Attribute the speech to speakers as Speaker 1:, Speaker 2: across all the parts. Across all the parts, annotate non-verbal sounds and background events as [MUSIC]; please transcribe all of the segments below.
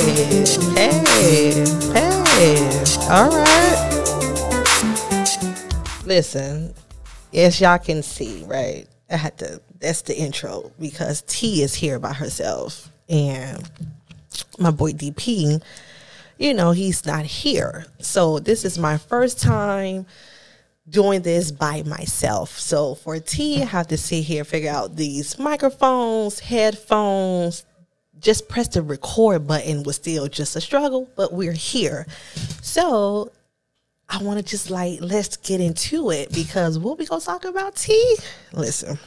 Speaker 1: Hey, hey, all right. Listen, as y'all can see, right? I had to. That's the intro because T is here by herself, and my boy DP, you know, he's not here. So this is my first time doing this by myself. So for T, I have to sit here, figure out these microphones, headphones. Just press the record button was still just a struggle, but we're here. So I want to just like let's get into it because what we gonna talk about T? Listen,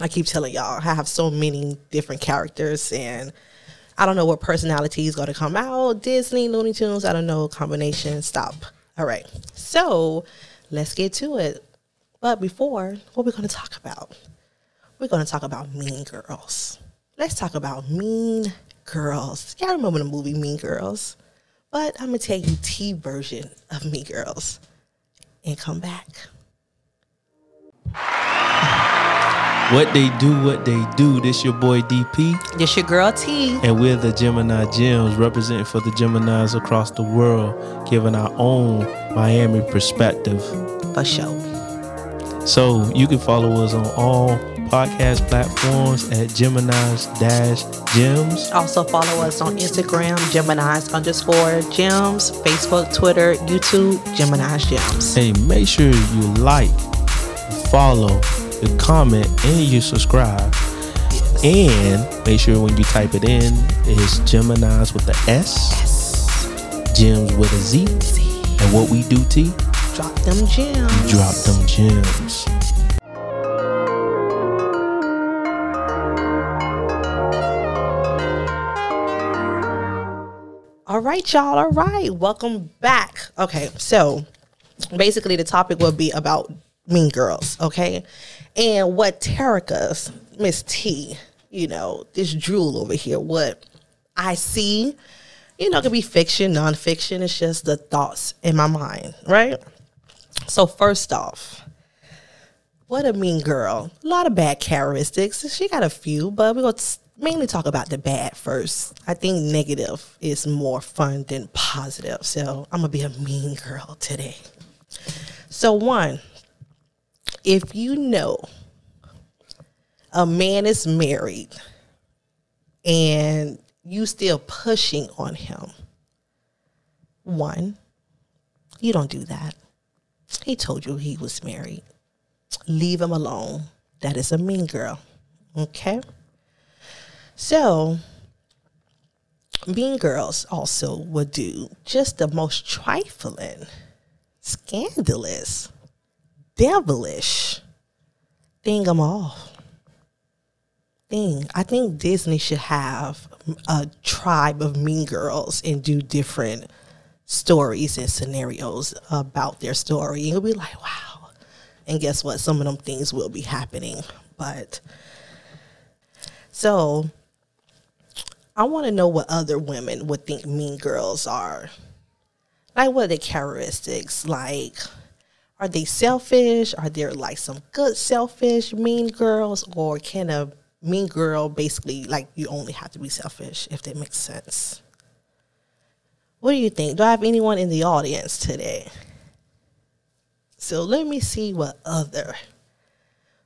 Speaker 1: I keep telling y'all I have so many different characters and I don't know what personality is gonna come out. Disney, Looney Tunes, I don't know combination. Stop. All right, so let's get to it. But before, what we're gonna talk about? We're gonna talk about Mean Girls. Let's talk about Mean Girls. Y'all remember the movie Mean Girls? But I'm gonna tell you T version of Mean Girls and come back.
Speaker 2: What they do, what they do. This your boy DP,
Speaker 1: This your girl T.
Speaker 2: and we're the Gemini Gems, representing for the Geminis across the world, giving our own Miami perspective.
Speaker 1: For sure.
Speaker 2: So you can follow us on all podcast platforms at Gemini's Dash Gems.
Speaker 1: Also follow us on Instagram, Gemini's underscore gems, Facebook, Twitter, YouTube, Gemini's gems.
Speaker 2: Hey, make sure you like, follow, you comment, and you subscribe. And make sure when you type it in, it's Gemini's with the S, Gems with a Z. And what we do, T,
Speaker 1: Drop them gems.
Speaker 2: drop them gems.
Speaker 1: Right, y'all. All right. Welcome back. Okay, so basically the topic will be about mean girls, okay? And what Terica's, Miss T, you know, this drool over here, what I see, you know, it could be fiction, nonfiction. It's just the thoughts in my mind, right? So first off, what a mean girl. A lot of bad characteristics. She got a few, but we're going to mainly talk about the bad first. I think negative is more fun than positive. So I'm going to be a mean girl today. So, one, if you know a man is married and you still pushing on him, one, you don't do that. He told you he was married leave him alone. That is a mean girl. Okay? So, mean girls also would do just the most trifling, scandalous, devilish thing them off. Thing. I think Disney should have a tribe of mean girls and do different stories and scenarios about their story. You'll be like, wow. And guess what? Some of them things will be happening. But so I want to know what other women would think mean girls are. Like, what are the characteristics? Like, are they selfish? Are there like some good selfish mean girls? Or can a mean girl basically, like, you only have to be selfish, if that makes sense? What do you think? Do I have anyone in the audience today? So let me see what other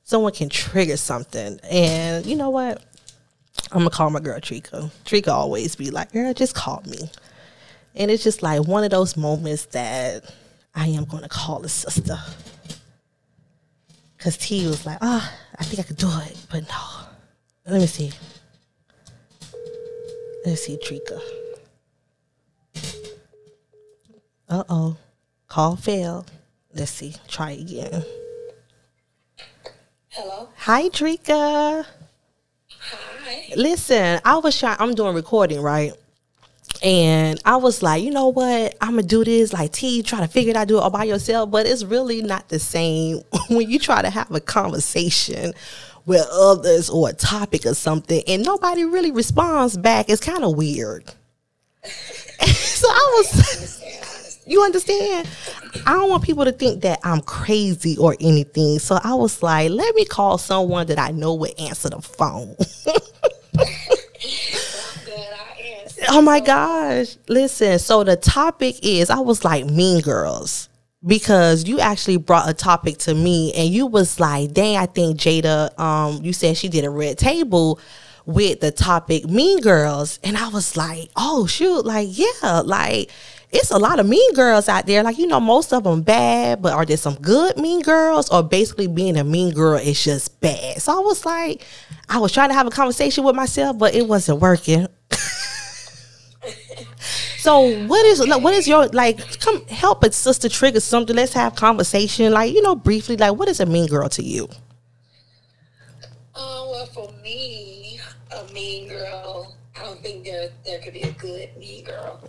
Speaker 1: someone can trigger something. And you know what? I'm gonna call my girl Trika. Trika always be like, girl, just call me. And it's just like one of those moments that I am gonna call a sister. Cause T was like, ah, I think I could do it, but no. Let me see. Let's see, Trika. Uh oh. Call failed. Let's see. Try again.
Speaker 3: Hello.
Speaker 1: Hi, Trika. Listen, I was trying. I'm doing recording, right? And I was like, you know what? I'm gonna do this like T, try to figure it out, do it all by yourself. But it's really not the same [LAUGHS] when you try to have a conversation with others or a topic or something, and nobody really responds back. It's kind of weird. [LAUGHS] so I was. You understand? I don't want people to think that I'm crazy or anything. So I was like, let me call someone that I know would answer the phone.
Speaker 3: Good, I answer.
Speaker 1: Oh my gosh. Listen, so the topic is I was like mean girls because you actually brought a topic to me and you was like, dang, I think Jada, um, you said she did a red table with the topic mean girls. And I was like, oh shoot, like, yeah, like it's a lot of mean girls out there. Like, you know, most of them bad, but are there some good mean girls? Or basically being a mean girl is just bad. So I was like, I was trying to have a conversation with myself, but it wasn't working. [LAUGHS] so what is like, what is your like come help a sister trigger something let's have conversation like you know briefly like what is a mean girl to you
Speaker 3: Um, well, for me, a mean girl, I don't think there there could be a good mean girl.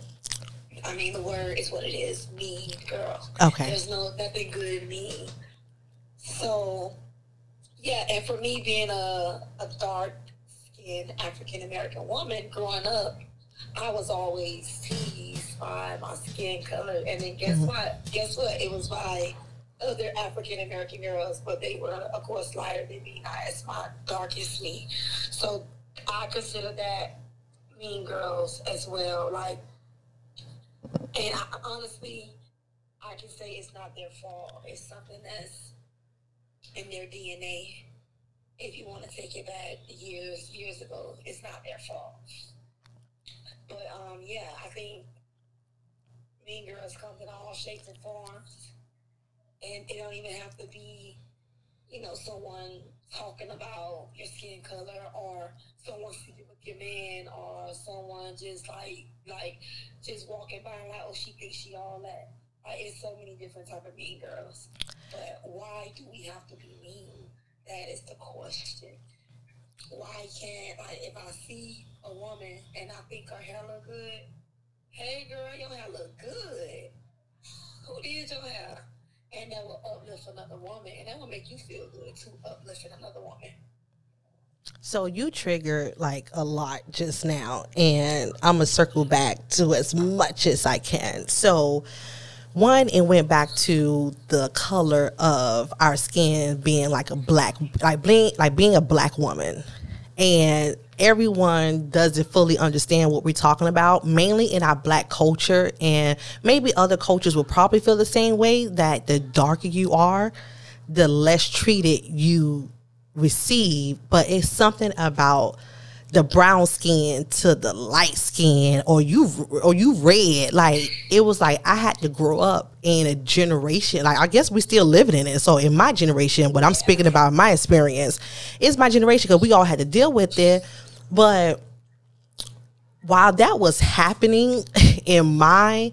Speaker 3: I mean, the word is what it is, mean girl.
Speaker 1: Okay.
Speaker 3: There's no nothing good mean. So, yeah, and for me being a, a dark skinned African American woman growing up, I was always teased by my skin color. And then guess mm-hmm. what? Guess what? It was by other African American girls, but they were, of course, lighter than me, I, as my darkest me. So I consider that mean girls as well. Like, and I, honestly, I can say it's not their fault. It's something that's in their DNA. If you want to take it back years, years ago, it's not their fault. But um, yeah, I think mean girls come in all shapes and forms, and it don't even have to be, you know, someone talking about your skin color or someone sleeping with your man or someone just like like just walking by and like, oh, she thinks she all that. Like, it's so many different type of mean girls. But why do we have to be mean? That is the question. Why can't like if I see a woman and I think her hair look good, hey girl, your hair look good. Who did your hair? And that will uplift another woman, and that will make you feel good to uplifting another woman.
Speaker 1: So you triggered like a lot just now and i'm gonna circle back to as much as i can. So one it went back to the color of our skin being like a black like being like being a black woman. And everyone doesn't fully understand what we're talking about mainly in our black culture. And maybe other cultures will probably feel the same way that the darker you are the less treated you receive but it's something about the brown skin to the light skin or you or you red. Like it was like i had to grow up in a generation like i guess we still living in it. So in my generation what i'm speaking about my experience is my generation because we all had to deal with it. But while that was happening [LAUGHS] in my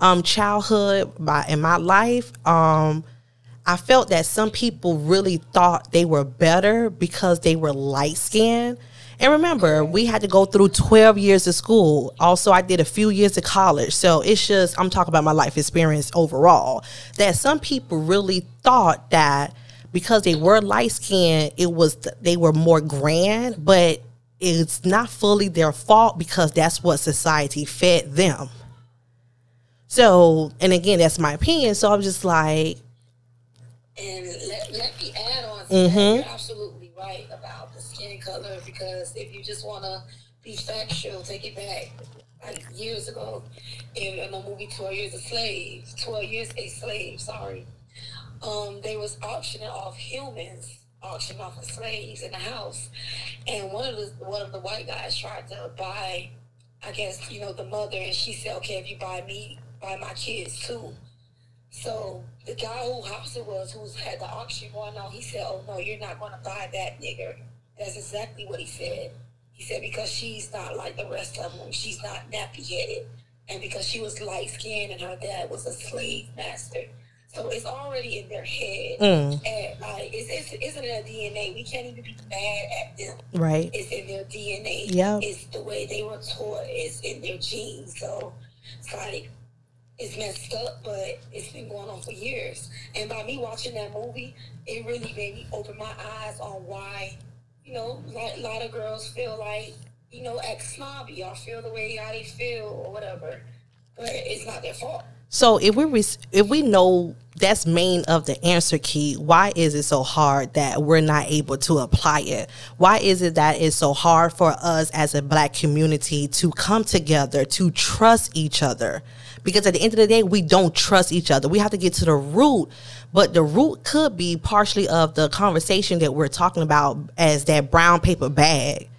Speaker 1: um childhood my in my life um I felt that some people really thought they were better because they were light skinned. And remember, we had to go through 12 years of school. Also, I did a few years of college. So it's just, I'm talking about my life experience overall. That some people really thought that because they were light skinned, it was, they were more grand, but it's not fully their fault because that's what society fed them. So, and again, that's my opinion. So I'm just like,
Speaker 3: And let, let me add on to
Speaker 1: Mhm.
Speaker 3: that. You're absolutely right about the skin color because if you just want to be factual, take it back like years ago in, in the movie 12 Years a Slave, 12 Years a Slave, sorry. Um, they was auctioning off humans, auctioning off the slaves in the house. And one of the one of the white guys tried to buy, I guess, you know, the mother and she said, Okay, if you buy me, buy my kids too. So the guy who house it was, who had the auction going on, he said, "Oh no, you're not going to buy that nigger." That's exactly what he said. He said because she's not like the rest of them. She's not nappy headed, and because she was light skinned and her dad was a slave master. So it's already in their head,
Speaker 1: Mm.
Speaker 3: and like it's, it's it's in their DNA. We can't even be mad at them
Speaker 1: right.
Speaker 3: it's in their DNA.
Speaker 1: Yeah.
Speaker 3: It's the way they were taught. It's in their genes. So it's like it's messed up, but it's been going on for years. And by me watching that movie, it really made me open my eyes on why, you know, a lot of girls feel like, you know, act snobby or feel the way how they feel or whatever. But it's not their fault.
Speaker 1: So if we if we know that's main of the answer key, why is it so hard that we're not able to apply it? Why is it that it's so hard for us as a black community to come together to trust each other? Because at the end of the day, we don't trust each other. We have to get to the root, but the root could be partially of the conversation that we're talking about as that brown paper bag.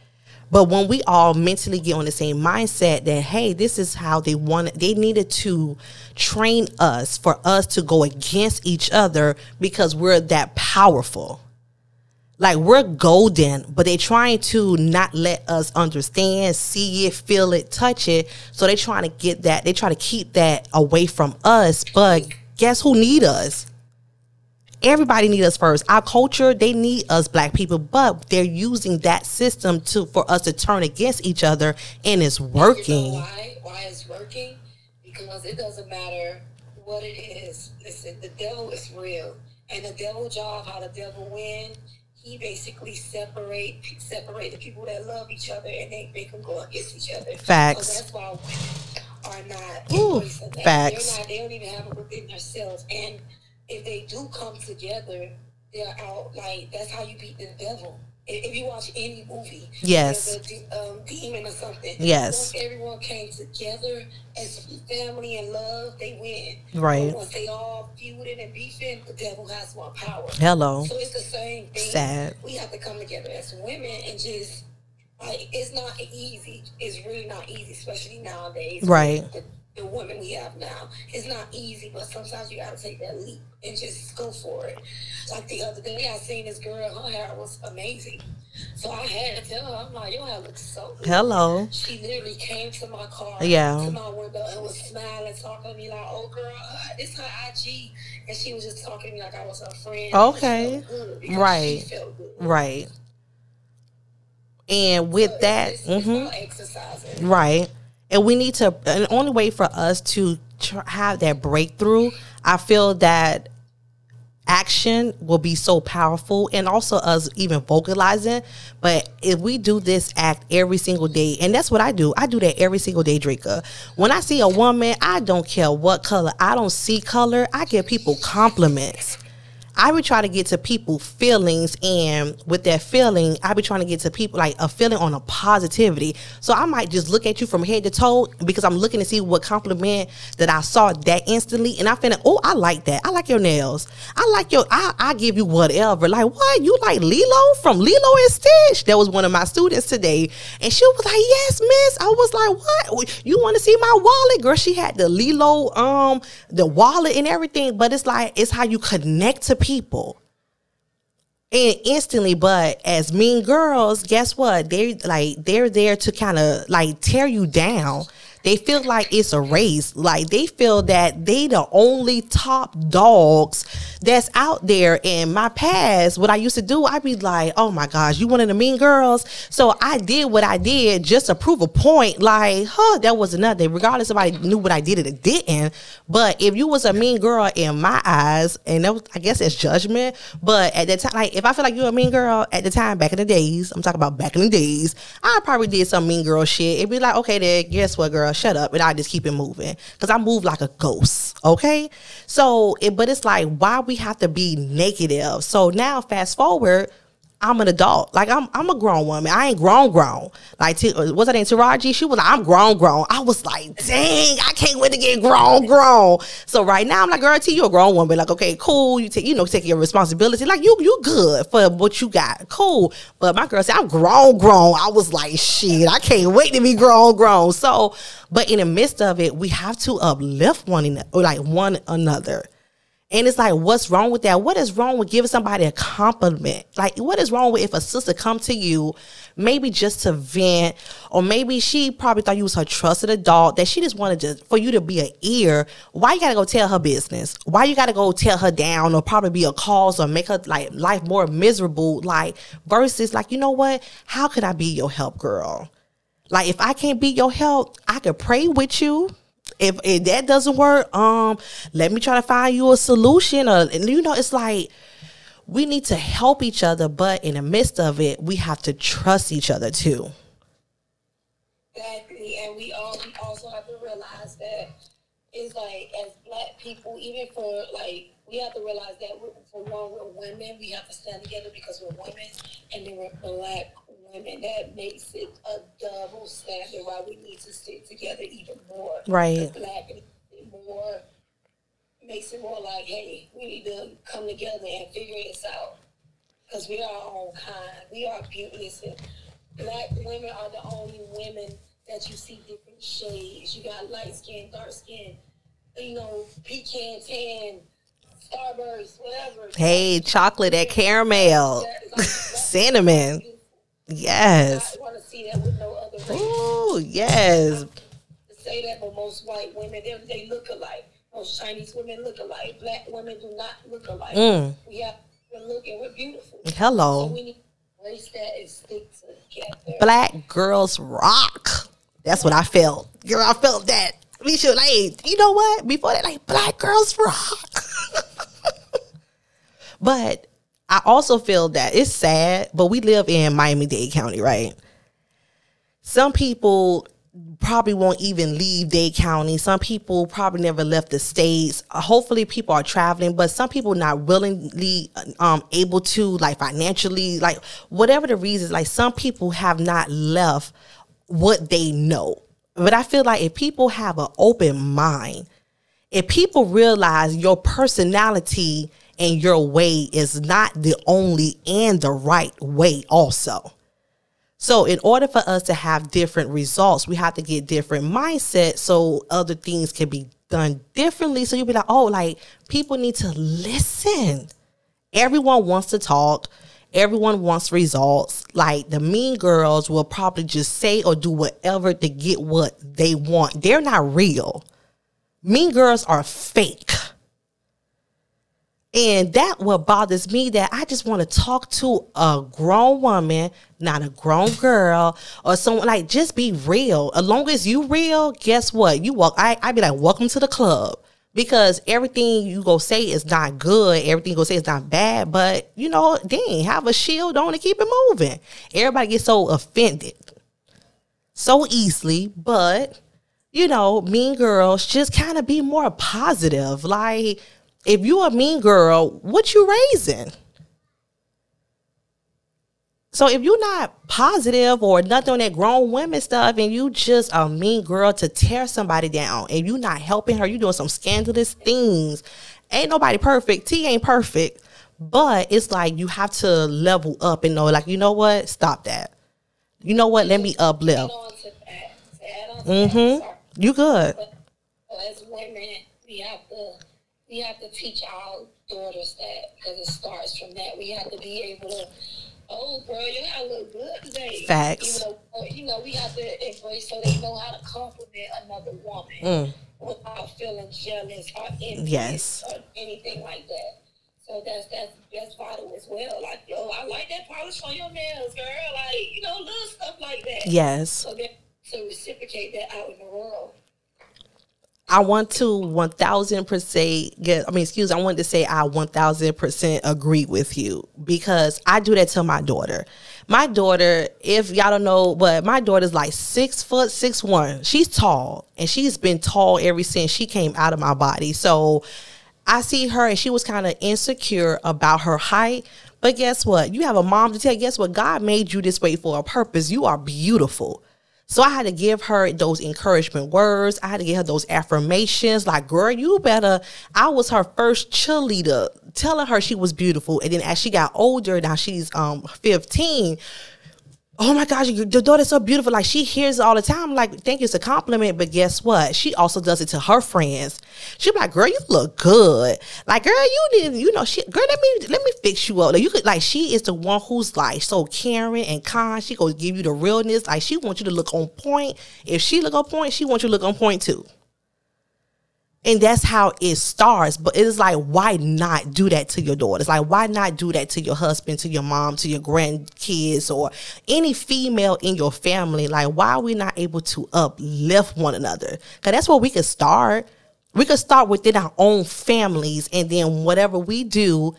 Speaker 1: But when we all mentally get on the same mindset that hey, this is how they wanted, they needed to train us for us to go against each other because we're that powerful. Like we're golden, but they're trying to not let us understand, see it, feel it, touch it. So they're trying to get that, they try to keep that away from us. But guess who need us? everybody need us first. Our culture, they need us black people, but they're using that system to for us to turn against each other and it's working.
Speaker 3: You know why? Why it's working? Because it doesn't matter what it is. Listen, the devil is real. And the devil job, how the devil win, he basically separate separate the people that love each other and they make them go against each other.
Speaker 1: Facts.
Speaker 3: So that's why women are not
Speaker 1: Ooh, facts.
Speaker 3: Not, they don't even have it within themselves. And if they do come together, they're out like that's how you beat the devil. If you watch any movie,
Speaker 1: Yes.
Speaker 3: a um, demon or something.
Speaker 1: Yes.
Speaker 3: Once everyone came together as family and love, they win.
Speaker 1: Right.
Speaker 3: But once they all feuding and beefing, the devil has more power.
Speaker 1: Hello.
Speaker 3: So it's the same thing.
Speaker 1: Sad.
Speaker 3: We have to come together as women and just like it's not easy. It's really not easy, especially nowadays.
Speaker 1: Right.
Speaker 3: The, the women we have now. It's not easy, but sometimes you gotta take that leap and just go for it. Like the other day I seen this girl, her hair was amazing. So I had to tell her, I'm like, your hair looks so good.
Speaker 1: Hello.
Speaker 3: She literally came to my car,
Speaker 1: Yeah.
Speaker 3: to my window, and was smiling, talking to me like, "Oh, girl, uh, it's her IG," and she was just talking to me like I was her friend.
Speaker 1: Okay.
Speaker 3: It felt good because
Speaker 1: Right.
Speaker 3: She felt good.
Speaker 1: Right. And with that, mhm.
Speaker 3: exercising.
Speaker 1: Right. And we need to, the only way for us to have that breakthrough, I feel that action will be so powerful and also us even vocalizing. But if we do this act every single day, and that's what I do, I do that every single day, Drika. When I see a woman, I don't care what color, I don't see color, I give people compliments. I would try to get to people feelings, and with that feeling, I be trying to get to people like a feeling on a positivity. So I might just look at you from head to toe because I'm looking to see what compliment that I saw that instantly, and I feel like, oh, I like that. I like your nails. I like your. I I give you whatever. Like what you like Lilo from Lilo and Stitch? That was one of my students today, and she was like, yes, miss. I was like, what? You want to see my wallet, girl? She had the Lilo um the wallet and everything, but it's like it's how you connect to people and instantly but as mean girls guess what? They like they're there to kind of like tear you down they feel like it's a race. Like they feel that they the only top dogs that's out there. In my past what i used to do i'd be like oh my gosh you one of the mean girls. So i did what i did just to prove a point. Like huh that was nothing regardless if i knew what i did or didn't. But if you was a mean girl in my eyes and that was i guess it's judgment but at that time like if i feel like you're a mean girl at the time back in the days i'm talking about back in the days i probably did some mean girl shit. It'd be like okay then guess what girl shut up and i just keep it moving because i move like a ghost okay? So it, but it's like why we have to be negative? So now fast forward I'm an adult. Like I'm I'm a grown woman. I ain't grown grown. Like T- uh, what's that name? Taraji. She was like, I'm grown grown. I was like, dang, I can't wait to get grown grown. So right now I'm like, girl, T, you a grown woman. Like, okay, cool. You take you know, take your responsibility. Like you you good for what you got. Cool. But my girl said, I'm grown grown. I was like, shit, I can't wait to be grown grown. So, but in the midst of it, we have to uplift one another, like one another. And it's like, what's wrong with that? What is wrong with giving somebody a compliment? Like, what is wrong with if a sister come to you, maybe just to vent, or maybe she probably thought you was her trusted adult that she just wanted to for you to be an ear. Why you gotta go tell her business? Why you gotta go tell her down, or probably be a cause, or make her like life more miserable? Like versus like, you know what? How could I be your help, girl? Like if I can't be your help, I could pray with you. If, if that doesn't work, um, let me try to find you a solution. Or you know, it's like we need to help each other, but in the midst of it, we have to trust each other too.
Speaker 3: Exactly, and we all we also have to realize that it's like as black people, even for like we have to realize that for one, we're women. We have to stand together because we're women, and then we're black women. That makes it a double standard. Why we need to stick together even more.
Speaker 1: Right.
Speaker 3: Black more makes it more like, hey, we need to come together and figure this out because we are our own kind. We are beautiful. Black women are the only women that you see different shades. You got light skin, dark skin, you know, pecan tan, starburst, whatever.
Speaker 1: Hey, chocolate at caramel, [LAUGHS] cinnamon. Yes.
Speaker 3: I want to see that with no other race.
Speaker 1: Ooh, yes.
Speaker 3: To say that, but most white women, they, they look alike. Most Chinese women look alike. Black women do not look alike.
Speaker 1: Mm.
Speaker 3: We have to look and we're beautiful. So
Speaker 1: Hello.
Speaker 3: we need to embrace that and stick together.
Speaker 1: Black girls rock. That's what I felt. Girl, I felt that. We should like, you know what? Before that, like black girls rock. [LAUGHS] but I also feel that it's sad, but we live in Miami Dade County, right? Some people probably won't even leave Dade County. Some people probably never left the states. Uh, hopefully, people are traveling, but some people not willingly um, able to, like financially, like whatever the reasons. Like some people have not left what they know. But I feel like if people have an open mind, if people realize your personality and your way is not the only and the right way, also. So, in order for us to have different results, we have to get different mindsets so other things can be done differently. So, you'll be like, oh, like people need to listen. Everyone wants to talk, everyone wants results. Like the mean girls will probably just say or do whatever to get what they want. They're not real. Mean girls are fake. And that what bothers me that I just want to talk to a grown woman, not a grown girl, or someone like just be real. As long as you real, guess what? You walk I I be like, welcome to the club. Because everything you go say is not good, everything you go say is not bad, but you know, dang, have a shield on and keep it moving. Everybody gets so offended so easily, but you know, mean girls just kind of be more positive. Like if you a mean girl, what you raising? So if you're not positive or nothing on that grown women stuff and you just a mean girl to tear somebody down and you not helping her, you doing some scandalous things. Ain't nobody perfect. T ain't perfect. But it's like you have to level up and know, like, you know what? Stop that. You know what? Let me uplift. Mm-hmm. You good.
Speaker 3: As women, we have to we have to teach our daughters that because it starts from that. We have to be able to. Oh, girl, your hair look good today.
Speaker 1: Facts.
Speaker 3: Even though, you know, we have to embrace so they know how to compliment another woman
Speaker 1: Mm.
Speaker 3: without feeling jealous or envious
Speaker 1: Yes.
Speaker 3: or anything like that. So that's that's that's vital as well. Like, yo, I like that polish on your nails, girl. Like, you know, little stuff like that.
Speaker 1: Yes.
Speaker 3: So that to reciprocate that out in the world.
Speaker 1: I want to one thousand percent get. I mean, excuse. I wanted to say I one thousand percent agree with you because I do that to my daughter. My daughter, if y'all don't know, but my daughter's like six foot six one. She's tall, and she's been tall ever since she came out of my body. So I see her, and she was kind of insecure about her height. But guess what? You have a mom to tell. Guess what? God made you this way for a purpose. You are beautiful. So I had to give her those encouragement words. I had to give her those affirmations like, girl, you better. I was her first cheerleader, telling her she was beautiful. And then as she got older, now she's um 15. Oh my gosh, your daughter's so beautiful. Like she hears it all the time. I'm like, thank you, it's a compliment. But guess what? She also does it to her friends. She'll be like, girl, you look good. Like, girl, you need, you know, she girl, let me let me fix you up. Like you could like she is the one who's like so caring and kind. She gonna give you the realness. Like she wants you to look on point. If she look on point, she wants you to look on point too. And that's how it starts. But it is like, why not do that to your daughters? Like, why not do that to your husband, to your mom, to your grandkids, or any female in your family? Like, why are we not able to uplift one another? Because that's where we could start. We could start within our own families, and then whatever we do,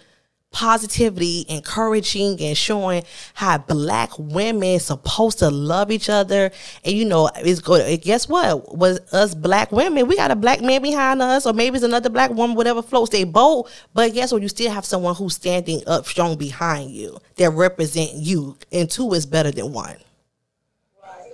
Speaker 1: positivity, encouraging, and showing how black women supposed to love each other. And you know, it's good. Guess what? Was us black women, we got a black man behind us, or maybe it's another black woman, whatever floats their boat. But guess what? You still have someone who's standing up strong behind you that represent you. And two is better than one.
Speaker 3: Right.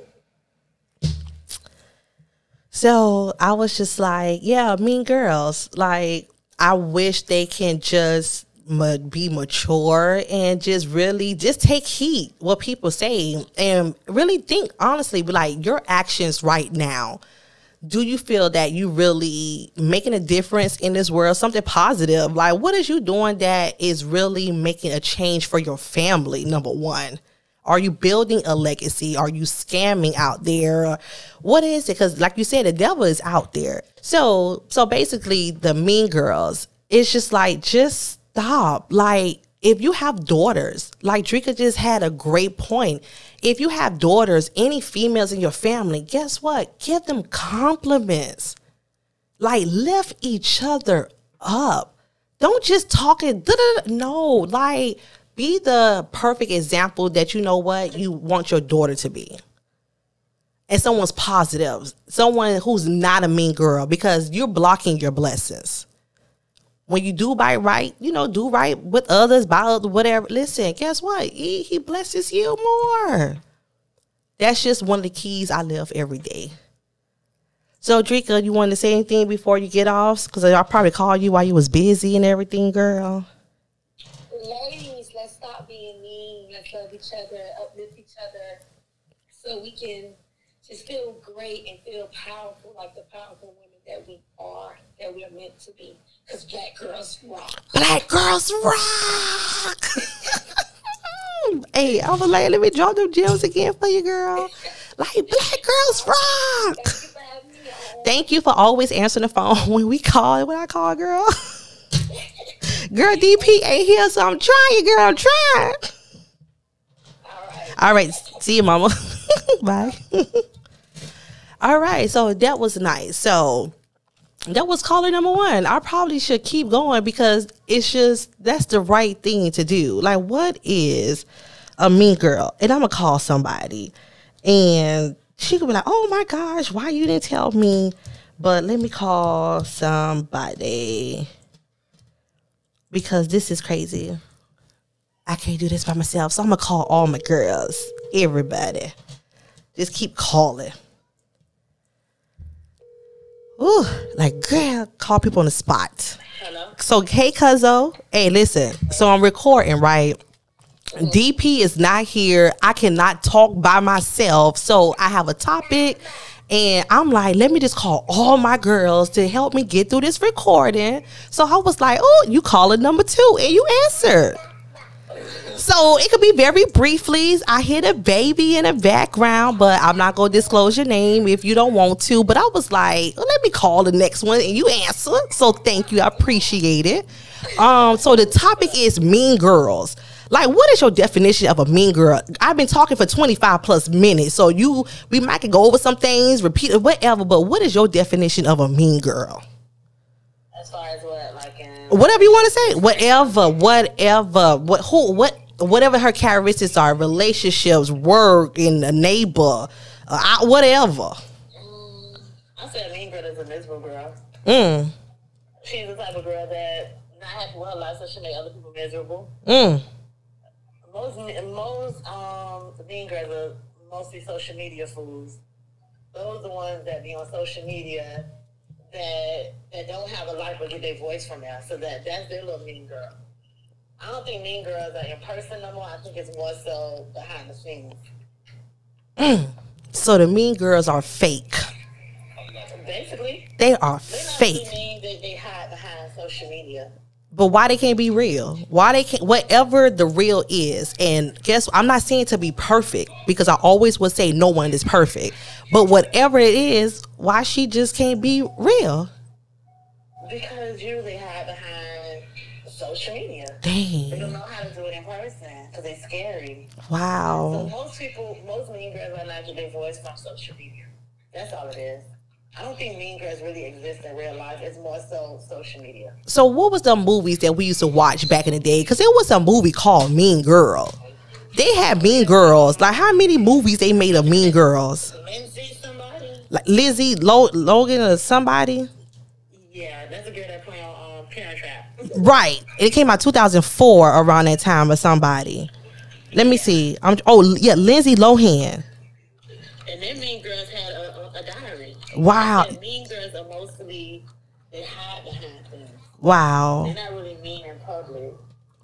Speaker 1: So I was just like, yeah, mean girls. Like, I wish they can just be mature and just really just take heed what people say and really think honestly like your actions right now. Do you feel that you really making a difference in this world? Something positive. Like what is you doing that is really making a change for your family number one? Are you building a legacy? Are you scamming out there? What is it? Because like you said the devil is out there. So so basically the mean girls it's just like just stop. Like, if you have daughters, like Drika just had a great point. If you have daughters, any females in your family, guess what? Give them compliments. Like, lift each other up. Don't just talk it. No, like, be the perfect example that you know what you want your daughter to be. And someone's positive, someone who's not a mean girl, because you're blocking your blessings when you do by right, you know, do right with others, by other, whatever. Listen, guess what? He, he blesses you more. That's just one of the keys I live every day. So, Drika, you want to say anything before you get off? Because I'll probably called you while you was busy and everything, girl.
Speaker 3: Ladies, let's stop being mean. Let's love each other, uplift each other, so we can just feel great and feel powerful like the powerful women that we are, that we are meant to be. Because black girls rock.
Speaker 1: Black girls rock. [LAUGHS] hey, I was like, let me drop them gems again for you, girl. Like, black girls rock. Thank you for always answering the phone [LAUGHS] when we call. When I call, girl. [LAUGHS] girl, DP ain't here, so I'm trying, girl. I'm trying.
Speaker 3: All right.
Speaker 1: All right. See you, mama. Bye. All right. So that was nice. So that was caller number one. I probably should keep going because it's just that's the right thing to do. Like, what is a mean girl? And I'm gonna call somebody, and she could be like, "Oh my gosh, why you didn't tell me?" But let me call somebody because this is crazy. I can't do this by myself, so I'm gonna call all my girls, everybody. Just keep calling. Ooh, like girl, call people on the spot.
Speaker 3: Hello.
Speaker 1: So hey Cuzzo, hey listen. So I'm recording, right? DP is not here. I cannot talk by myself. So I have a topic and I'm like, let me just call all my girls to help me get through this recording. So I was like, oh, you calling number two and you answered. So it could be very briefly. I hit a baby in the background, but I'm not gonna disclose your name if you don't want to. But I was like, let me call the next one and you answer. So thank you. I appreciate it. Um, so the topic is mean girls. Like, what is your definition of a mean girl? I've been talking for 25 plus minutes. So you we might could go over some things, repeat it, whatever, but what is your definition of a mean girl?
Speaker 3: As far as what, like, in,
Speaker 1: whatever you want to say whatever whatever what who what whatever her characteristics are relationships work in a neighbor uh, I- whatever
Speaker 3: I said a mean girl is a miserable girl.
Speaker 1: mm,
Speaker 3: She's the type of girl that not happy with her life, so she make other people miserable.
Speaker 1: mm,
Speaker 3: Most most um mean girls are mostly social media fools. Those are the ones that be on social media that that don't have a life but get their voice from there. So that that's their little mean girl. I don't think mean girls are in person no more. I think it's more so behind the scenes. [CLEARS THROAT]
Speaker 1: so the mean girls are fake
Speaker 3: Basically,
Speaker 1: they are
Speaker 3: they're not
Speaker 1: fake
Speaker 3: mean. They, they hide behind social media.
Speaker 1: but why they can't be real why they can't whatever the real is and guess i'm not saying to be perfect because i always would say no one is perfect but whatever it is why she just can't be real
Speaker 3: Because you they hide behind social media. They don't know how to do it in person because they're scary. So
Speaker 1: wow
Speaker 3: most people, most mean girls are not their voice from social media. That's all it is. I don't think Mean Girls really exist in real life. It's more so social media.
Speaker 1: So what was the movies that we used to watch back in the day? Because there was a movie called Mean Girl. They had Mean Girls. Like how many movies they made of Mean Girls?
Speaker 3: Lindsay, somebody?
Speaker 1: Like Lizzie Lo- Logan or somebody?
Speaker 3: Yeah, that's a girl that play on um, Parent Trap.
Speaker 1: Right. It came out 2004 around that time or somebody. Let me see. I'm oh yeah, Lindsay Lohan.
Speaker 3: And then Mean Girls had a, a, diary.
Speaker 1: Wow.
Speaker 3: And mean Girls are mostly, they hide behind things.
Speaker 1: Wow.
Speaker 3: They're not really mean in public.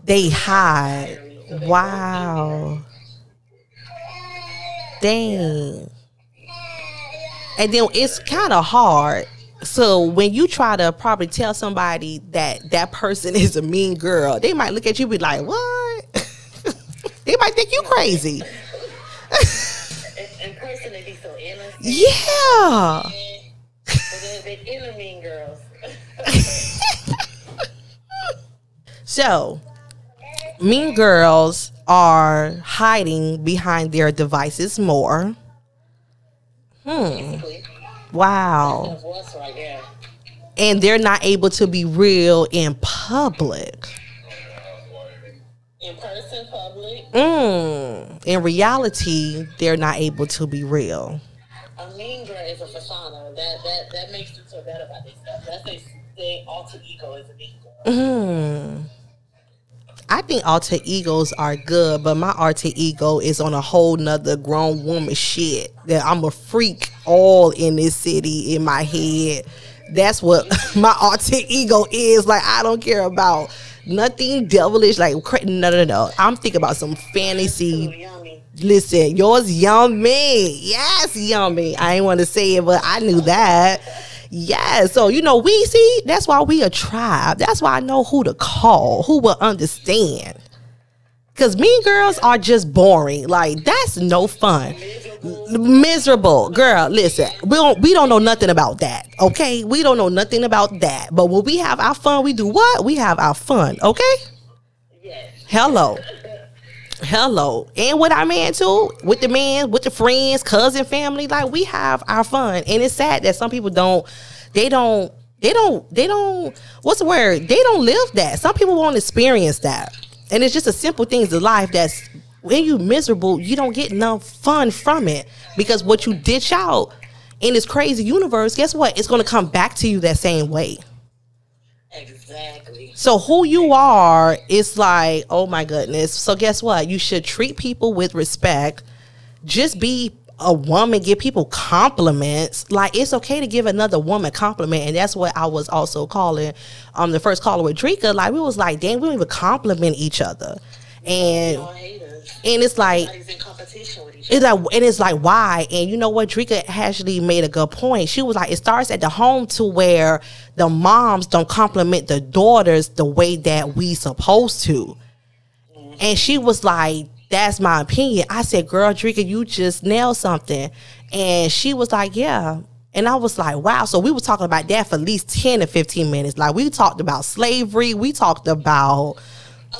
Speaker 1: They hide. Wow. Dang. And then it's kind of hard. So when you try to probably tell somebody that that person [LAUGHS] is a mean girl, they might look at you and be like, "What?" [LAUGHS] they might think you crazy.
Speaker 3: In, person, they be so innocent.
Speaker 1: Yeah.
Speaker 3: But then they inner Mean Girls. [LAUGHS]
Speaker 1: So, mean girls are hiding behind their devices more. Hmm.
Speaker 3: Basically,
Speaker 1: Wow.
Speaker 3: right
Speaker 1: and they're not able to be real in public.
Speaker 3: In person, public.
Speaker 1: Mm. In reality, they're not able to be real.
Speaker 3: A mean girl is a persona. That that that makes them feel better about themselves. That's their, their alter ego is a mean girl.
Speaker 1: Mm. I think alter egos are good, but my alter ego is on a whole nother grown woman shit. That I'm a freak all in this city in my head. That's what [LAUGHS] my alter ego is. Like I don't care about nothing devilish. Like no, no, no. I'm thinking about some fantasy Listen, yours yummy. Yes, yummy. I ain't want to say it, but I knew that. Yes. So, you know, we see, that's why we a tribe. That's why I know who to call, who will understand. Because mean girls are just boring. Like, that's no fun. Miserable. Girl, listen, we don't we don't know nothing about that. Okay? We don't know nothing about that. But when we have our fun, we do what? We have our fun. Okay?
Speaker 3: Yes.
Speaker 1: Hello. Hello. And with our man too, with the man, with the friends, cousin, family, like we have our fun. And it's sad that some people don't, they don't, they don't, they don't, what's the word? They don't live that. Some people won't experience that. And it's just a simple things in life that's when you miserable, you don't get enough fun from it. Because what you ditch out in this crazy universe, guess what? It's gonna come back to you that same way.
Speaker 3: Exactly.
Speaker 1: So who you are is like, oh my goodness. So guess what? You should treat people with respect. Just be a woman, give people compliments. Like it's okay to give another woman compliment, and that's what I was also calling um the first caller with Drika. Like we was like, dang, we don't even compliment each other, and and it's like
Speaker 3: in with each other.
Speaker 1: it's like, and it's like, why? And you know what? Drika actually made a good point. She was like, it starts at the home to where the moms don't compliment the daughters the way that we supposed to. Mm-hmm. And she was like, that's my opinion. I said, girl, Drika, you just nailed something. And she was like, yeah. And I was like, wow. So we were talking about that for at least 10 to 15 minutes. Like we talked about slavery. We talked about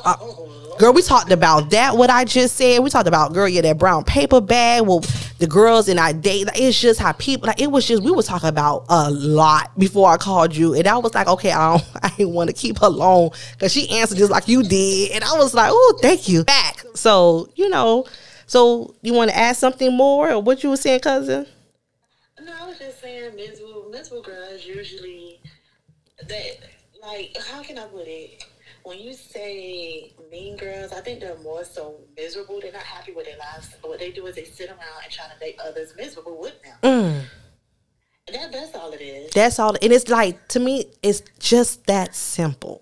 Speaker 1: uh,
Speaker 3: Oh,
Speaker 1: Girl, we talked about that. What I just said. We talked about girl, yeah, that brown paper bag. Well, the girls in our date. Like, it's just how people. Like it was just we were talking about a lot before I called you, and I was like, okay, I don't, [LAUGHS] I didn't want to keep her long because she answered just like you did, and I was like, oh, thank you. Back. So you know, so you want to add something more, or what you were saying, cousin?
Speaker 3: No, I was just saying miserable miserable girls usually that like how can I put it? When you say mean girls, I think they're more so miserable. They're not happy with their lives. But what they do is they sit around and try to make others miserable with them.
Speaker 1: Mm.
Speaker 3: And that, that's all it is.
Speaker 1: That's all, and it's like to me, it's just that simple.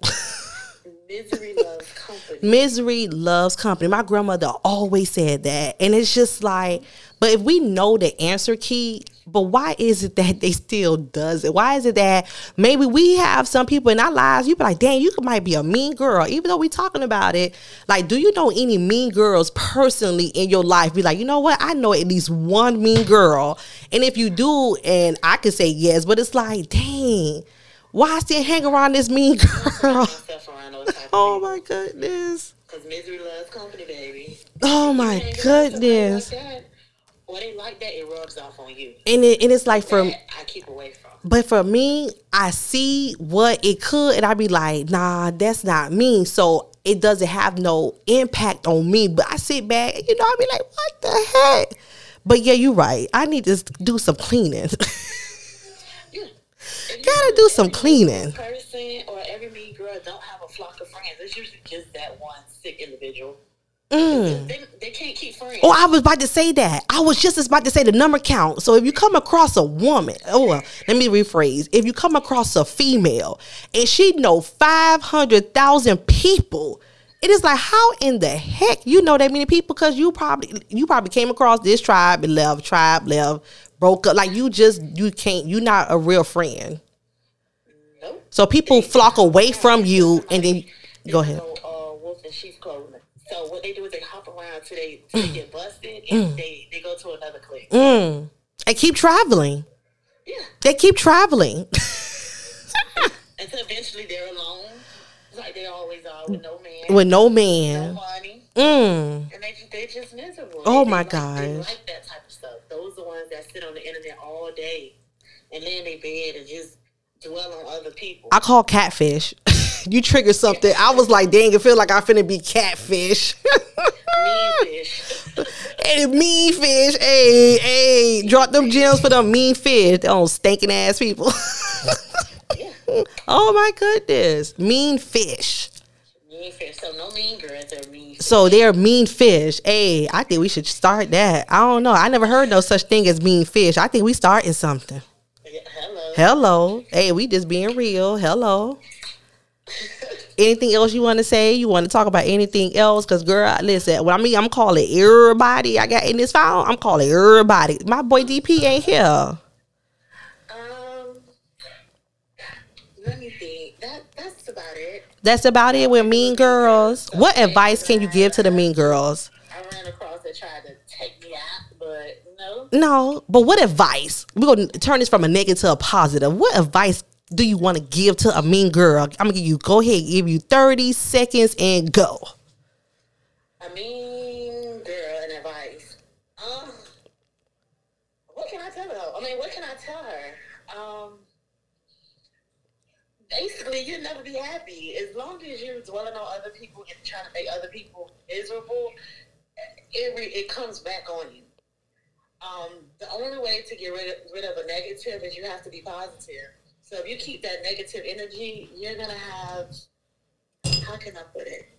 Speaker 3: Misery loves company. [LAUGHS]
Speaker 1: Misery loves company. My grandmother always said that. And it's just like, but if we know the answer key, but why is it that they still does it? Why is it that maybe we have some people in our lives, you be like, dang, you might be a mean girl, even though we talking about it. Like, do you know any mean girls personally in your life? Be like, you know what? I know at least one mean girl. And if you do, and I could say yes, but it's like, dang, why still hang around this mean [LAUGHS] girl?
Speaker 3: myself around those type of
Speaker 1: Oh my goodness.
Speaker 3: Because misery loves company, baby.
Speaker 1: Oh my
Speaker 3: Hang around somebody
Speaker 1: goodness.
Speaker 3: Like when they like that, it rubs off on you.
Speaker 1: and it, and it's like for
Speaker 3: That I keep away from.
Speaker 1: But for me, I see what it could, and I be like, nah, that's not me. So it doesn't have no impact on me. But I sit back, you know, I be like, what the heck? But yeah, you're right. I need to do some cleaning. [LAUGHS]
Speaker 3: Yeah.
Speaker 1: Gotta do some cleaning.
Speaker 3: Person or every mean girl don't have a flock of friends. It's usually just that one sick individual.
Speaker 1: Mm.
Speaker 3: They, they can't keep friends.
Speaker 1: Oh, I was about to say that. I was just about to say the number count. So if you come across a woman, oh, well, let me rephrase. If you come across a female and she know 500,000 people, it is like, how in the heck you know that many people? Because you probably, you probably came across this tribe and left, tribe left, broke up. Like you just, you can't, you're not a real friend.
Speaker 3: Nope.
Speaker 1: So people flock away from you and then, go ahead.
Speaker 3: uh, wolf in sheep's clothing. So what they do is they hop around till they, till they get busted and they, they go to another clique.
Speaker 1: Mm. And keep traveling.
Speaker 3: Yeah.
Speaker 1: They keep traveling. [LAUGHS]
Speaker 3: Until eventually they're alone, like they always are, with no man,
Speaker 1: With no
Speaker 3: no
Speaker 1: man.
Speaker 3: money,
Speaker 1: Mm.
Speaker 3: and they just they're just miserable.
Speaker 1: Oh,
Speaker 3: They
Speaker 1: my
Speaker 3: like, They like that type of stuff. Those are the ones that sit on the internet all day and lay in their bed and just dwell on other people.
Speaker 1: I call catfish. [LAUGHS] you trigger something. I was like, dang, it feel like I finna be catfish.
Speaker 3: mean [LAUGHS] fish.
Speaker 1: hey, mean fish. Hey, hey, drop them gems for them mean fish. Them stinking ass people. [LAUGHS]
Speaker 3: yeah,
Speaker 1: oh my goodness. Mean fish.
Speaker 3: mean fish. So no mean girls, they're mean. Fish.
Speaker 1: So they're mean fish. Hey, I think we should start that. I don't know. I never heard no such thing as mean fish. I think we starting something.
Speaker 3: Yeah, hello.
Speaker 1: Hello. Hey, we just being real. Hello. Anything else you want to say? You want to talk about anything else? Cause girl, listen. When I mean, I'm calling everybody I got in this file. I'm calling everybody. My boy DP ain't here.
Speaker 3: Um, let me think. That that's about it.
Speaker 1: That's about it with Mean Girls. What advice can you give to the Mean Girls?
Speaker 3: I ran across that tried to take me out, but no.
Speaker 1: No, but what advice? We're gonna turn this from a negative to a positive. What advice do you want to give to a mean girl? I'm gonna give you. Go ahead, give you 30 seconds and go.
Speaker 3: I mean, girl, and advice. Um, what can I tell her? I mean, what can I tell her? Um, basically, you'll never be happy as long as you're dwelling on other people and trying to make other people miserable. It it comes back on you. Um, the only way to get rid of, rid of a negative is you have to be positive. So if you keep that negative energy, you're gonna have. How can I put it?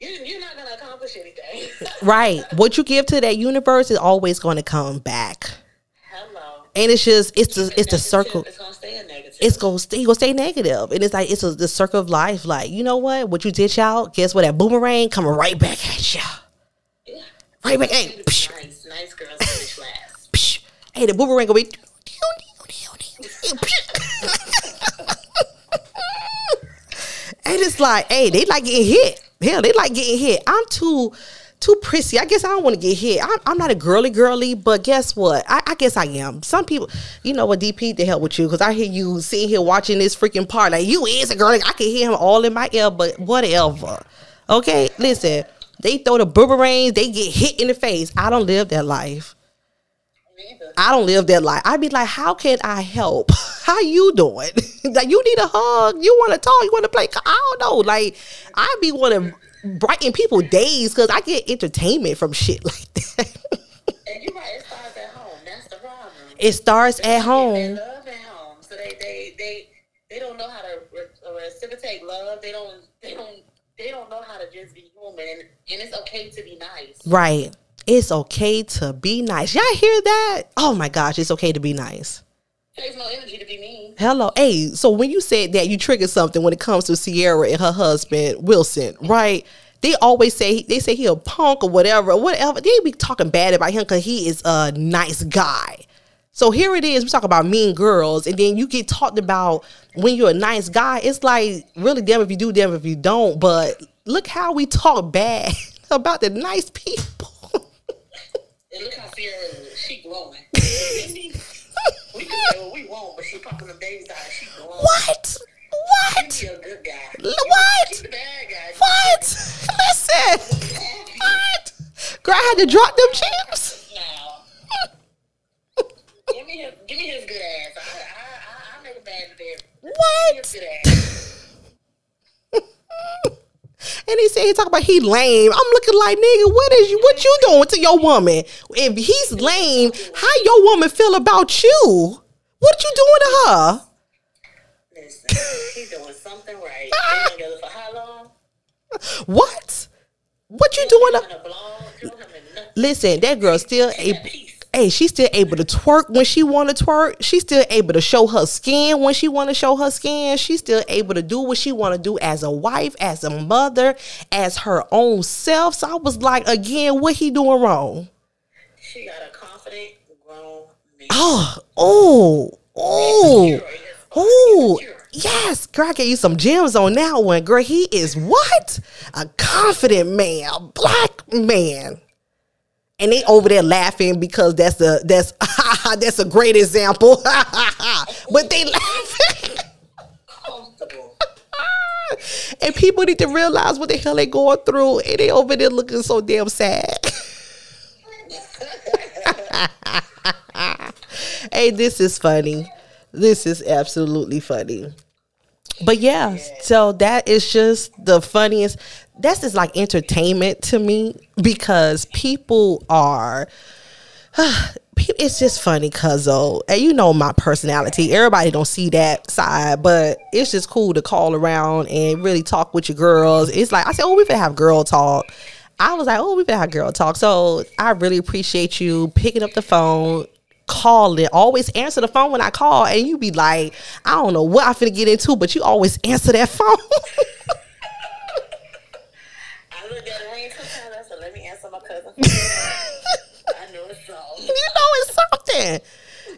Speaker 3: You're, you're not gonna accomplish anything. [LAUGHS]
Speaker 1: Right. What you give to that universe is always going to come back.
Speaker 3: Hello.
Speaker 1: And it's just it's the it's the circle.
Speaker 3: It's gonna stay a negative.
Speaker 1: It's gonna stay gonna stay negative. And it's like it's a, the circle of life. Like, you know what? What you dish out, guess what? That boomerang coming right back at you.
Speaker 3: Yeah.
Speaker 1: Right back. Hey,
Speaker 3: nice, nice girls finish last. [LAUGHS]
Speaker 1: psh. hey, the boomerang gonna be [LAUGHS] And it's like, hey, they like getting hit. Hell, they like getting hit. I'm too too prissy. I guess I don't want to get hit. I'm, I'm not a girly girly, but guess what? I, I guess I am. Some people, you know what, DP to help with you because I hear you sitting here watching this freaking part. Like you is a girly. I can hear him all in my ear, but whatever. Okay, listen. They throw the boomerangs. They get hit in the face. I don't live that life. I don't live that life. I'd be like, how can I help? [LAUGHS] How you doing? [LAUGHS] like you need a hug. You want to talk. You want to play. I don't know. Like I'd be want to brighten people days because I get entertainment from shit [LAUGHS] like that.
Speaker 3: And you're right. It starts at home. That's the problem.
Speaker 1: it starts at
Speaker 3: They
Speaker 1: home.
Speaker 3: love at home, so they they they they don't know how to re- uh, reciprocate love. They don't they don't they don't know how to just be human, and, and it's okay to be nice.
Speaker 1: Right. It's okay to be nice. Y'all hear that? Oh my gosh, it's okay to be nice.
Speaker 3: takes no energy to be mean.
Speaker 1: Hello. Hey, so when you said that you triggered something when it comes to Sierra and her husband, Wilson, right? They always say they say he a punk or whatever, whatever. They be talking bad about him because he is a nice guy. So here it is, we talk about mean girls, and then you get talked about when you're a nice guy. It's like really damn if you do, damn if you don't. But look how we talk bad [LAUGHS] about the nice people.
Speaker 3: And look how Sierra is. She glowing. [LAUGHS] we can say what we want, but she popping the babies out. She glowing.
Speaker 1: What? What?
Speaker 3: You be a good guy.
Speaker 1: L- what?
Speaker 3: You be the bad guy.
Speaker 1: What? Listen. What? Girl, I had to drop them chips.
Speaker 3: No. give me his, give me his good ass. I, I, I, I make a bad day. What? Give me his good
Speaker 1: ass. [LAUGHS] And he said he talk about he lame. I'm looking like nigga, what is you what you doing to your woman? If he's lame, how your woman feel about you? What you doing to her?
Speaker 3: Listen, he's doing something right. They been together for how long?
Speaker 1: What? What you doing to
Speaker 3: a blog, doing him in nothing.
Speaker 1: Listen, that girl still able. Hey, she's still able to twerk when she want to twerk. She's still able to show her skin when she want to show her skin. She's still able to do what she want to do as a wife, as a mother, as her own self. So I was like, again, what he doing wrong?
Speaker 3: She got a confident, grown man.
Speaker 1: Oh, oh, oh,
Speaker 3: Secure in his heart.
Speaker 1: oh. Yes, girl, I gave you some gems on that one, girl. He is what? A confident man, a black man. And they over there laughing because that's the that's [LAUGHS] that's a great example. [LAUGHS] but they laughing. [LAUGHS] And people need to realize what the hell they going through, and they over there looking so damn sad. hey, this is funny. This is absolutely funny. But yeah, so that is just the funniest. That's just like entertainment to me because people are. [SIGHS] It's just funny, cuzzo. And you know my personality. Everybody don't see that side, but it's just cool to call around and really talk with your girls. It's like I said, oh, we finna have girl talk. I was like, oh, we finna have girl talk. So I really appreciate you picking up the phone, calling. Always answer the phone when I call, and you be like, I don't know what I finna get into, but you always answer that [LAUGHS] phone.
Speaker 3: I looked at the ring sometimes. I said, "Let me answer my cousin." I know it's so.
Speaker 1: you know it's something.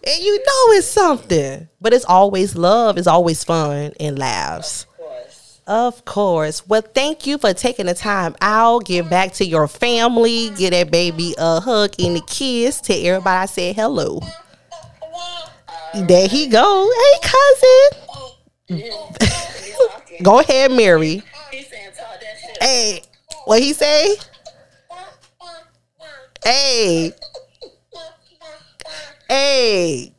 Speaker 1: And you know it's something. But it's always love, it's always fun and laughs.
Speaker 3: Of course.
Speaker 1: Of course. Well, thank you for taking the time out. Give back to your family. Give that baby a hug and a kiss. Tell everybody I said hello. There he go. Hey, cousin. [LAUGHS] Go ahead, Mary.
Speaker 3: He's saying talk that shit.
Speaker 1: Hey, what he say? Hey, hey.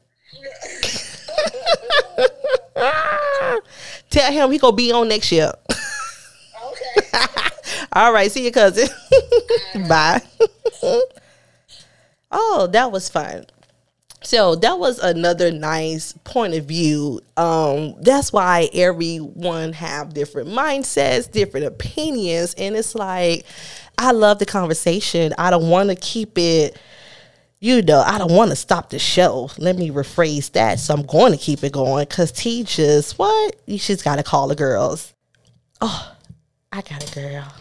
Speaker 1: [LAUGHS] Tell him he gonna be on next year.
Speaker 3: Okay. [LAUGHS]
Speaker 1: All right, see you, cousin. Bye. [LAUGHS] oh, that was fun. So that was another nice point of view. Um, that's why everyone have different mindsets, different opinions, and it's like I love the conversation. I don't want to keep it. You know, I don't want to stop the show. Let me rephrase that. So I'm going to keep it going because T just what you just got to call the girls. Oh, I got a girl.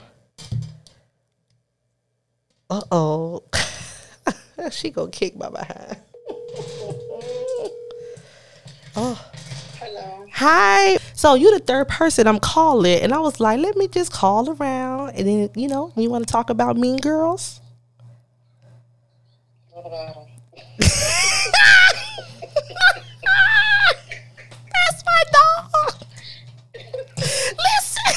Speaker 1: Uh oh. [LAUGHS] she gonna kick my behind. [LAUGHS] oh.
Speaker 3: Hello.
Speaker 1: Hi. So you the third person I'm calling, and I was like, let me just call around, and then you know, you want to talk about Mean Girls?
Speaker 3: What about him?
Speaker 1: That's my dog. Listen,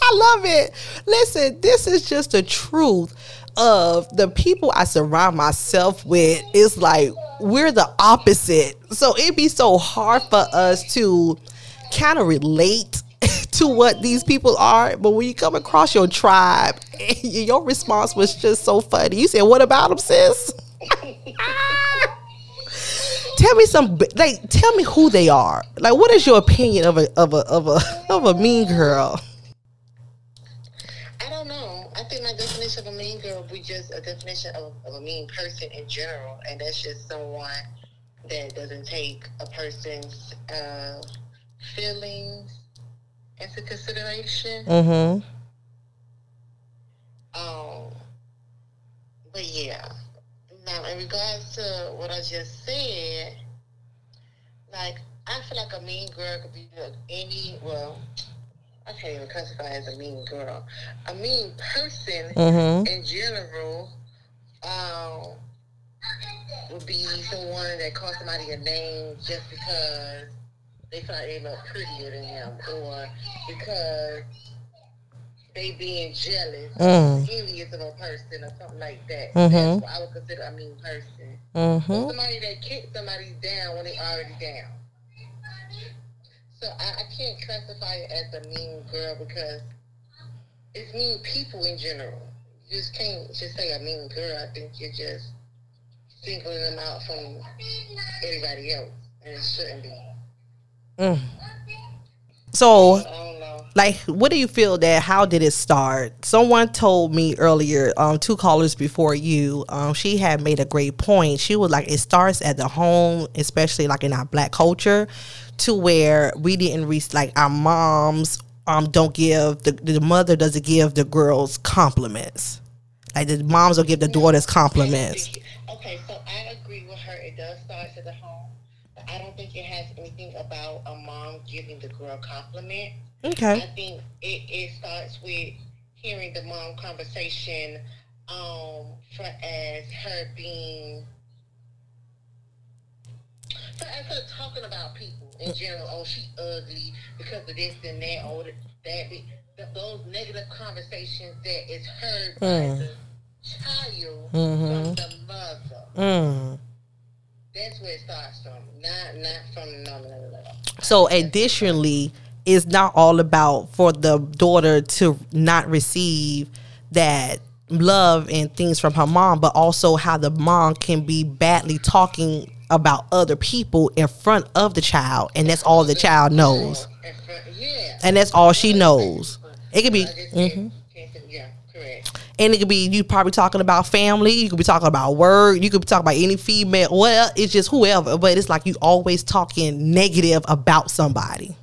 Speaker 1: I love it. Listen, this is just the truth of the people I surround myself with. It's like we're the opposite. So it'd be so hard for us to kind of relate [LAUGHS] to what these people are. But when you come across your tribe, [LAUGHS] your response was just so funny. You said, "What about them, sis?" [LAUGHS] tell me some like tell me who they are like what is your opinion of a of a of a of a mean girl
Speaker 4: I don't know. I think my definition of a mean girl would be just a definition of, of a mean person in general, and that's just someone that doesn't take a person's uh, feelings into consideration.
Speaker 1: mm-hmm
Speaker 4: Um, but yeah. Now, in regards to what I just said, like I feel like a mean girl could be any. Well, I can't even classify as a mean girl. A mean person
Speaker 1: mm-hmm
Speaker 4: in general um, would be someone that calls somebody a name just because they like they look prettier than him, or because they being jealous,
Speaker 1: Mm.
Speaker 4: envious of a person, or something like that.
Speaker 1: Mhm.
Speaker 4: That's what I would consider a mean person.
Speaker 1: Mm-hmm
Speaker 4: somebody that kicks somebody down when they already down. So I, I can't classify it as a mean girl because
Speaker 3: it's mean people in general. You just can't just say a mean girl. I think you're just singling them out from everybody else, and it shouldn't be.
Speaker 1: Mm. So,
Speaker 3: know.
Speaker 1: Like, what do you feel that? How did it start? Someone told me earlier, um, two callers before you, um, she had made a great point. She was like, it starts at the home, especially like in our black culture, to where we didn't reach like our moms um don't give the the mother doesn't give the girls compliments. Like the moms don't give the daughters compliments.
Speaker 3: Okay, so I agree with her. It does start at the home. I don't think it has anything about a mom giving the girl compliment.
Speaker 1: Okay.
Speaker 3: I think it, it starts with hearing the mom conversation um, for as her being for as her talking about people in general. Oh, she ugly because of this and that. Oh, that. that be, those negative conversations that is heard by
Speaker 1: Mm.
Speaker 3: the child
Speaker 1: Mhm.
Speaker 3: from the mother.
Speaker 1: Mm.
Speaker 3: That's where it starts from. Not not from no no no no. no.
Speaker 1: So additionally, it's not all about for the daughter to not receive that love and things from her mom, but also how the mom can be badly talking about other people in front of the child, and that's all the child knows,
Speaker 3: Yeah.
Speaker 1: and that's all she knows. It could be,
Speaker 3: I just
Speaker 1: mhm.
Speaker 3: can't- can't say- yeah, correct.
Speaker 1: And it could be you probably talking about family. You could be talking about work. You could be talking about any female. Well, it's just whoever, but it's like you always talking negative about somebody.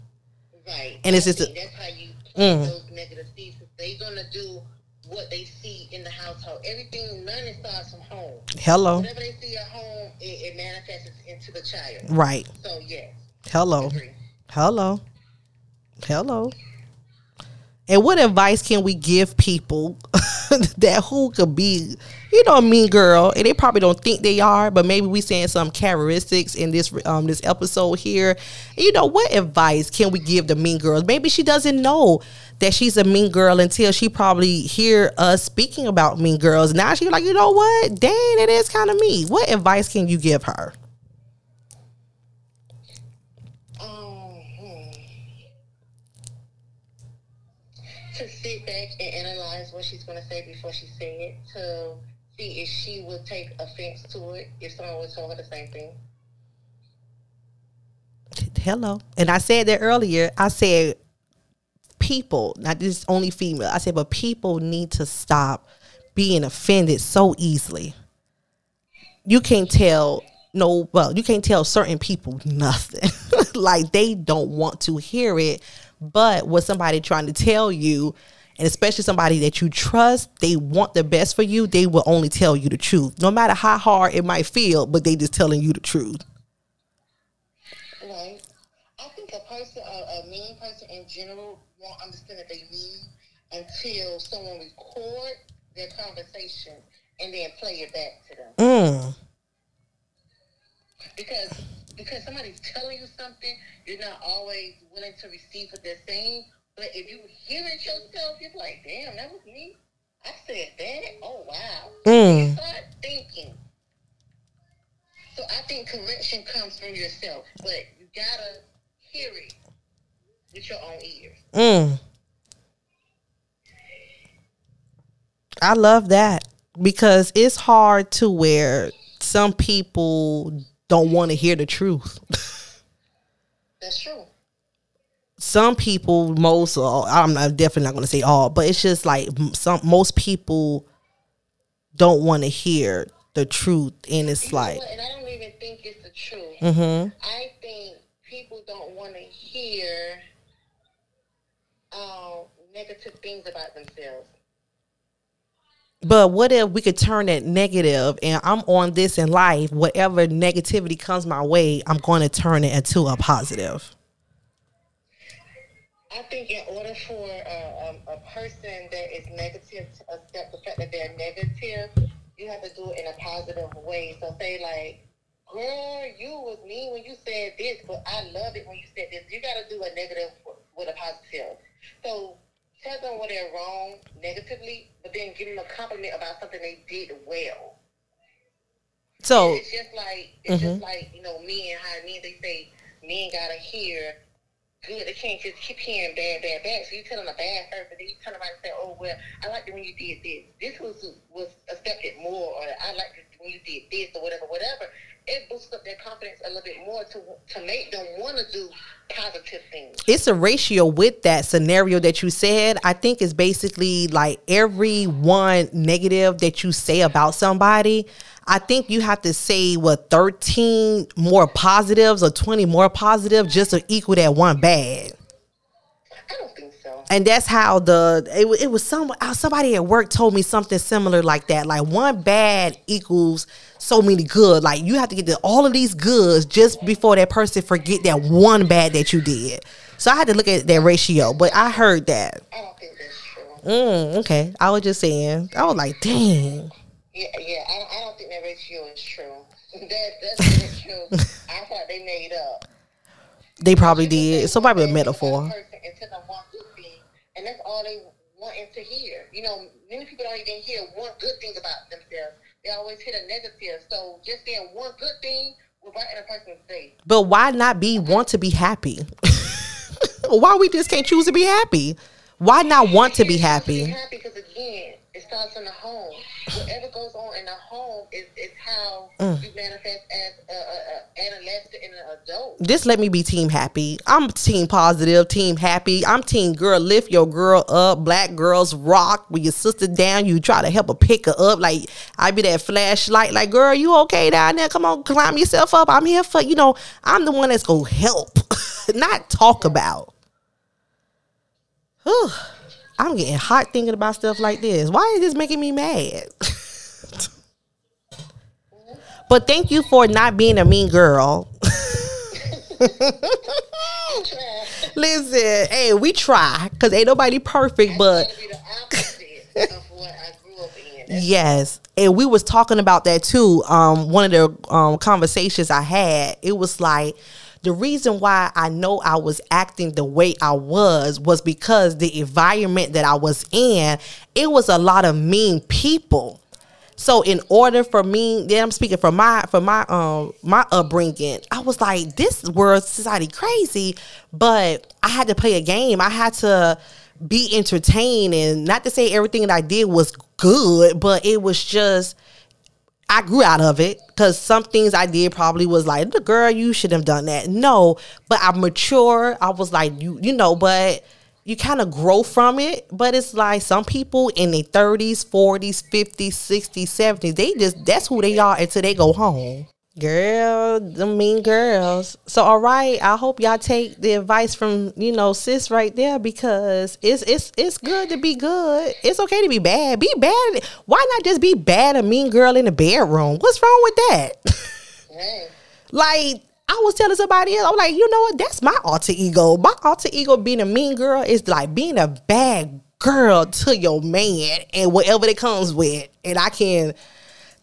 Speaker 3: Right.
Speaker 1: And it's just a-
Speaker 3: that's how you
Speaker 1: Mm.
Speaker 3: those negative seeds. They're gonna do what they see in the household. Everything learning starts from home.
Speaker 1: Hello,
Speaker 3: Whatever they see at home, it, it manifests into the child.
Speaker 1: right?
Speaker 3: So yes,
Speaker 1: Hello. Hello. Hello. And what advice can we give people [LAUGHS] that who could be, you know, a mean girl, and they probably don't think they are, but maybe we saying some characteristics in this um this episode here. You know, what advice can we give the mean girls? Maybe she doesn't know that she's a mean girl until she probably hear us speaking about mean girls. Now she's like, you know what? Dang, it is kind of me. What advice can you give her?
Speaker 3: Um, hmm. To sit back and analyze what she's going to say before she say it. To see if she would take offense to it if someone would tell her the same thing.
Speaker 1: hello and i said that earlier i said people not just only female i said but people need to stop being offended so easily you can't tell no well you can't tell certain people nothing [LAUGHS] like they don't want to hear it but what somebody trying to tell you and especially somebody that you trust they want the best for you they will only tell you the truth no matter how hard it might feel but they just telling you the truth
Speaker 3: Right. I think a person, a, a mean person in general, won't understand that they mean until someone record their conversation and then play it back to them.
Speaker 1: mm.
Speaker 3: Because because somebody's telling you something, you're not always willing to receive what they're saying. But if you hear it yourself, you're like, damn, that was me. I said that. Oh wow.
Speaker 1: Mm.
Speaker 3: You start thinking. So I think correction comes from yourself, but you gotta hear it with your own ears.
Speaker 1: Mm. I love that because it's hard to where some people don't want to hear the truth.
Speaker 3: That's true.
Speaker 1: some people, most, or I'm not, definitely not going to say all, but it's just like some most people don't want to hear the truth, and it's
Speaker 3: You
Speaker 1: like,
Speaker 3: and I don't even think it's the truth.
Speaker 1: mm-hmm,
Speaker 3: I think people don't want to hear um, negative things about themselves.
Speaker 1: But what if we could turn that negative and I'm on this in life, whatever negativity comes my way, I'm going to turn it into a positive.
Speaker 3: I think in order for a, um, a person that is negative to accept the fact that they're negative, you have to do it in a positive way. So say like, girl, you was mean when you said this, but I love it when you said this. You got to do a negative with a positive. So tell them when they're wrong negatively, but then give them a compliment about something they did well.
Speaker 1: So,
Speaker 3: it's just like it's just mm-hmm. like you know men how men they say men gotta hear
Speaker 4: good. They can't just keep hearing bad, bad, bad. So you tell them a bad first, but then you turn around and say, "Oh well, I like it when you did this. This was was accepted more, or I like it when you did this, or whatever, whatever." It boosts up their confidence a little bit more to to make them want to do positive things.
Speaker 1: it's a ratio with that scenario that you said. I think it's basically like every one negative that you say about somebody. I think you have to say what 13 more positives or 20 more positive just to equal that one bad.
Speaker 4: I don't think so.
Speaker 1: And that's how the it, it was some uh, somebody at work told me something similar like that. Like one bad equals so many good. Like you have to get to all of these goods just before that person forget that one bad that you did. So I had to look at that ratio, but I heard that.
Speaker 4: I don't think that's true.
Speaker 1: Mm, okay, I was just saying. I was like, dang.
Speaker 4: Yeah, yeah. I, I don't think that ratio is true. [LAUGHS] that that's the ratio. [LAUGHS] I thought they made up.
Speaker 1: They probably did. It's probably a metaphor.
Speaker 4: And tell them one good thing, and that's all they wanting to hear. You know, many people don't even hear one good thing about themselves. They always hear the negative. So just saying one good thing will brighten a person's day.
Speaker 1: But why not be want to be happy? [LAUGHS] why we just can't choose to be happy? Why not want to be
Speaker 4: Be
Speaker 1: happy?
Speaker 4: happy because again, it starts in the home. Whatever goes on in the home is, is how
Speaker 1: Mm.
Speaker 4: you manifest as a, a, a adolescent and an adult.
Speaker 1: just let me be team happy. I'm team positive, team happy. I'm team girl. Lift your girl up. Black girls rock. When your sister down, you try to help her pick her up. Like I be that flashlight. Like girl, you okay down there? Come on, climb yourself up. I'm here for you know. I'm the one that's gonna help, [LAUGHS] not talk about. Whew. I'm getting hot thinking about stuff like this. Why is this making me mad? [LAUGHS] but thank you for not being a mean girl. [LAUGHS] Listen, hey, we try because ain't nobody perfect, but
Speaker 4: to be the opposite of what I grew up in. That's
Speaker 1: yes, and we was talking about that too. Um, one of the um conversations I had, it was like the reason why I know I was acting the way I was was because the environment that I was in, it was a lot of mean people. So in order for me, then I'm speaking for my for my um my upbringing, I was like, this world society crazy, but I had to play a game. I had to be entertained and not to say everything that I did was good, but it was just I grew out of it because some things I did probably was like, the girl, you should have done that. No, but I mature. I was like, you, you know, but you kind of grow from it. But it's like some people in their 30s, 40s, 50s, 60s, 70s, they just, that's who they are until they go home. Girl, the mean girls. So all right, I hope y'all take the advice from you know sis right there because it's it's it's good to be good. It's okay to be bad. Be bad. Why not just be bad a mean girl in the bedroom? What's wrong with that?
Speaker 4: right. [LAUGHS]
Speaker 1: like I was telling somebody else, I'm like, you know what? That's my alter ego. My alter ego being a mean girl is like being a bad girl to your man and whatever that comes with. And I can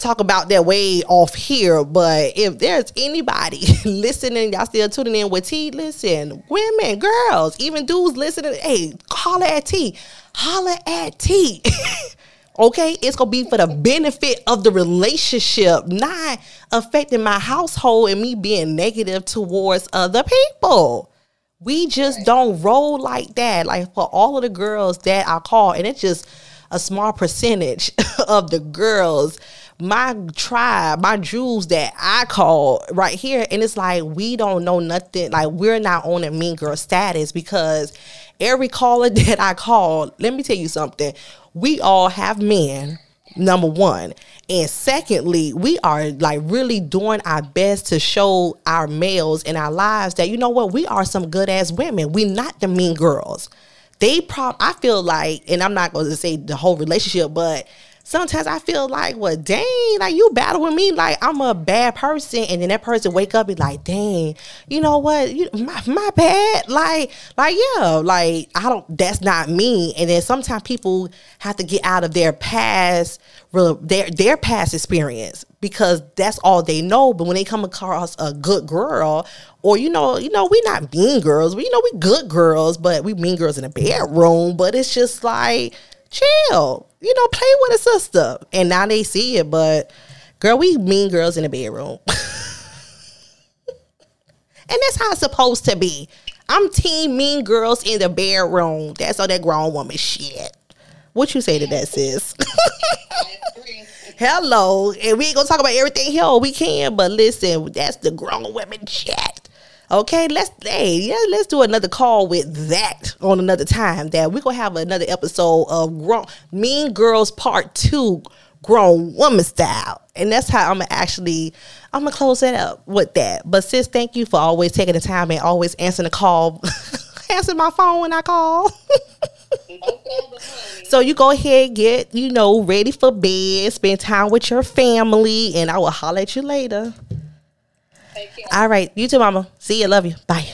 Speaker 1: talk about that way off here, but if there's anybody [LAUGHS] listening, y'all still tuning in with T, listen, women, girls, even dudes listening, hey, holler at T. Holler at T. [LAUGHS] Okay, it's gonna be for the benefit of the relationship, not affecting my household and me being negative towards other people. We just don't roll like that. Like for all of the girls that I call, and it's just a small percentage [LAUGHS] of the girls, my tribe, my Jews that I call right here, and it's like we don't know nothing. Like we're not on a mean girl status because every caller [LAUGHS] that I call, let me tell you something. We all have men, number one. And secondly, we are like really doing our best to show our males in our lives that, you know what, we are some good ass women. We're not the mean girls. They prob I feel like, and I'm not gonna say the whole relationship, but sometimes I feel like, well, dang, like you battle with me, like I'm a bad person, and then that person wake up and be like, dang, you know what, you my, my bad, like, like yeah, like I don't, that's not me. And then sometimes people have to get out of their past, their their past experience because that's all they know. But when they come across a good girl, or you know, you know, we not mean girls, we you know we good girls, but we mean girls in the bedroom. But it's just like chill, you know, play with a sister. And now they see it, but girl, we mean girls in the bedroom. [LAUGHS] and that's how it's supposed to be. I'm team mean girls in the bedroom. That's all that grown woman shit. What you say to that, sis? [LAUGHS] Hello. And we ain't gonna talk about everything here. We can, but listen, that's the grown women chat. Okay, let's hey, yeah, let's do another call with that on another time. That we're gonna have another episode of grown mean girls part two, grown woman style. And that's how I'm gonna actually I'm gonna close that up with that. But sis, thank you for always taking the time and always answering the call. [LAUGHS] answering my phone when I call. [LAUGHS] So you go ahead, get you know ready for bed, spend time with your family, and I will holler at you later. All right, you too, mama. See you, love you, bye.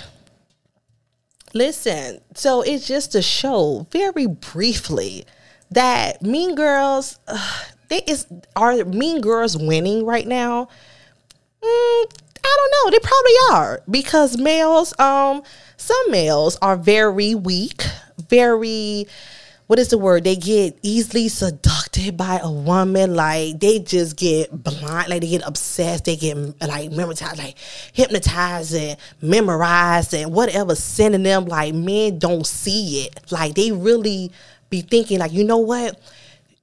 Speaker 1: Listen, so it's just to show very briefly that Mean Girls, uh, they is are Mean Girls winning right now? Mm, I don't know. They probably are because males, um, some males are very weak, very what is the word? They get easily seduced by a woman. Like they just get blind, like they get obsessed. They get like memorized, like hypnotized and memorized and whatever sending them. Like men don't see it. Like they really be thinking, like you know what?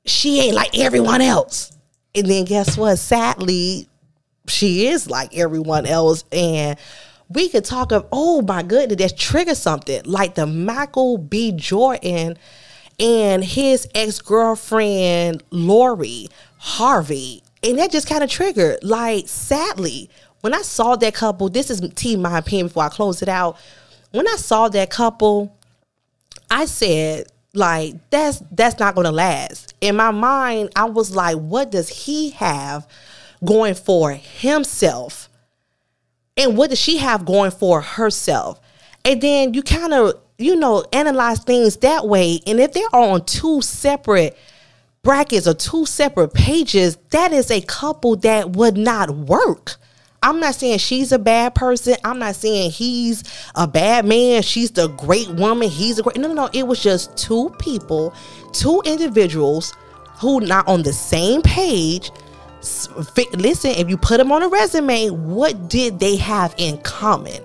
Speaker 1: She ain't like everyone else. And then guess what? Sadly, she is like everyone else and we could talk of oh my goodness that triggered something like the michael b jordan and his ex-girlfriend lori harvey and that just kind of triggered like sadly when i saw that couple this is t my opinion before i close it out when i saw that couple I said, like, that's that's not gonna last. In my mind, I was like, what does he have going for himself? And what does she have going for herself? And then you kind of, you know, analyze things that way. And if they're on two separate brackets or two separate pages, that is a couple that would not work. I'm not saying she's a bad person. I'm not saying he's a bad man. She's the great woman. He's a great. No, no, no. It was just two people, two individuals who not on the same page. Listen, if you put them on a resume, what did they have in common?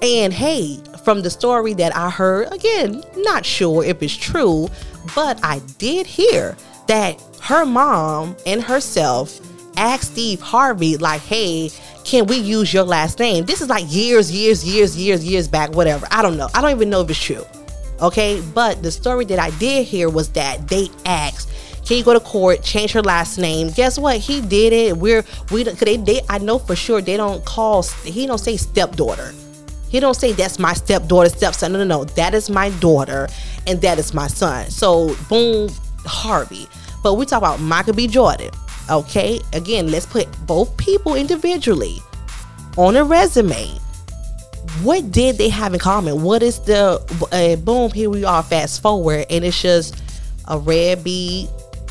Speaker 1: And hey, from the story that I heard, again, not sure if it's true, but I did hear that her mom and herself asked Steve Harvey, like, hey, can we use your last name? This is like years, years, years, years, years back, whatever. I don't know. I don't even know if it's true. Okay. But the story that I did hear was that they asked, can you go to court, change her last name? Guess what? He did it. We're we they, they I know for sure they don't call he don't say stepdaughter. He don't say that's my stepdaughter, stepson. No, no, no. That is my daughter, and that is my son. So boom, Harvey. But we talk about Michael B. Jordan. Okay, again, let's put both people individually on a resume. What did they have in common? What is the uh, boom? Here we are. Fast forward, and it's just a red bead,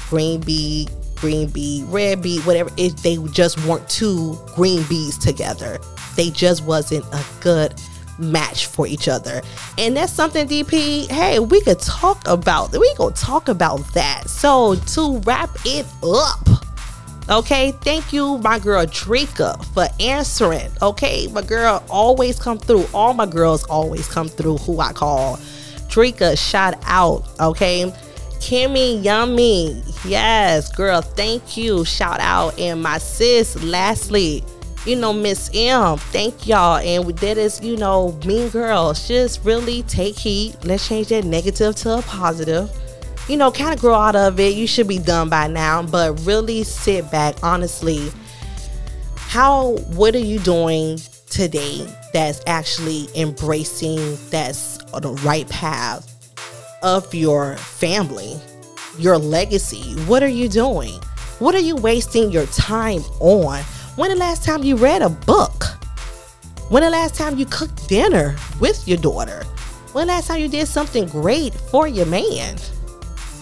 Speaker 1: green bead, green bead, red bead, whatever. It, they just weren't two green beads together. They just wasn't a good match for each other. And that's something DP, hey, we could talk about. We gonna talk about that. So to wrap it up. Okay, thank you, my girl Drika, for answering. Okay, my girl always come through. All my girls always come through. Who I call Drika, shout out. Okay, Kimmy, yummy, yes, girl, thank you, shout out, and my sis, lastly, you know, Miss M, thank y'all, and with that is, you know, mean girls. Just really take heed. Let's change that negative to a positive you know, kind of grow out of it. You should be done by now, but really sit back. Honestly, how, what are you doing today that's actually embracing that's on the right path of your family, your legacy? What are you doing? What are you wasting your time on? When the last time you read a book? When the last time you cooked dinner with your daughter? When last time you did something great for your man?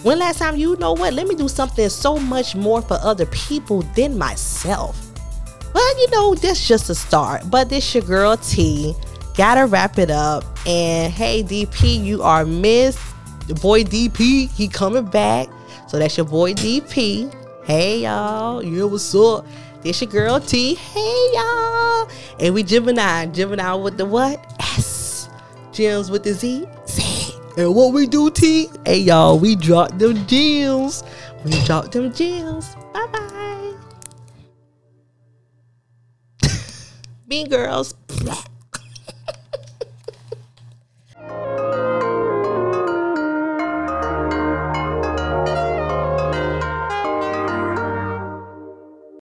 Speaker 1: When last time you know what? Let me do something so much more for other people than myself. Well, you know, that's just a start. But this your girl T. Gotta wrap it up. And hey, DP, you are missed. The boy DP, he coming back. So that's your boy DP. Hey y'all, yeah, what's up? This your girl T. Hey y'all. And we Gemini. Gemini with the what? S. Gems with the Z. Z. And what we do, T? Hey, y'all, we drop them gems. We drop them gems. Bye bye. [LAUGHS] Mean girls.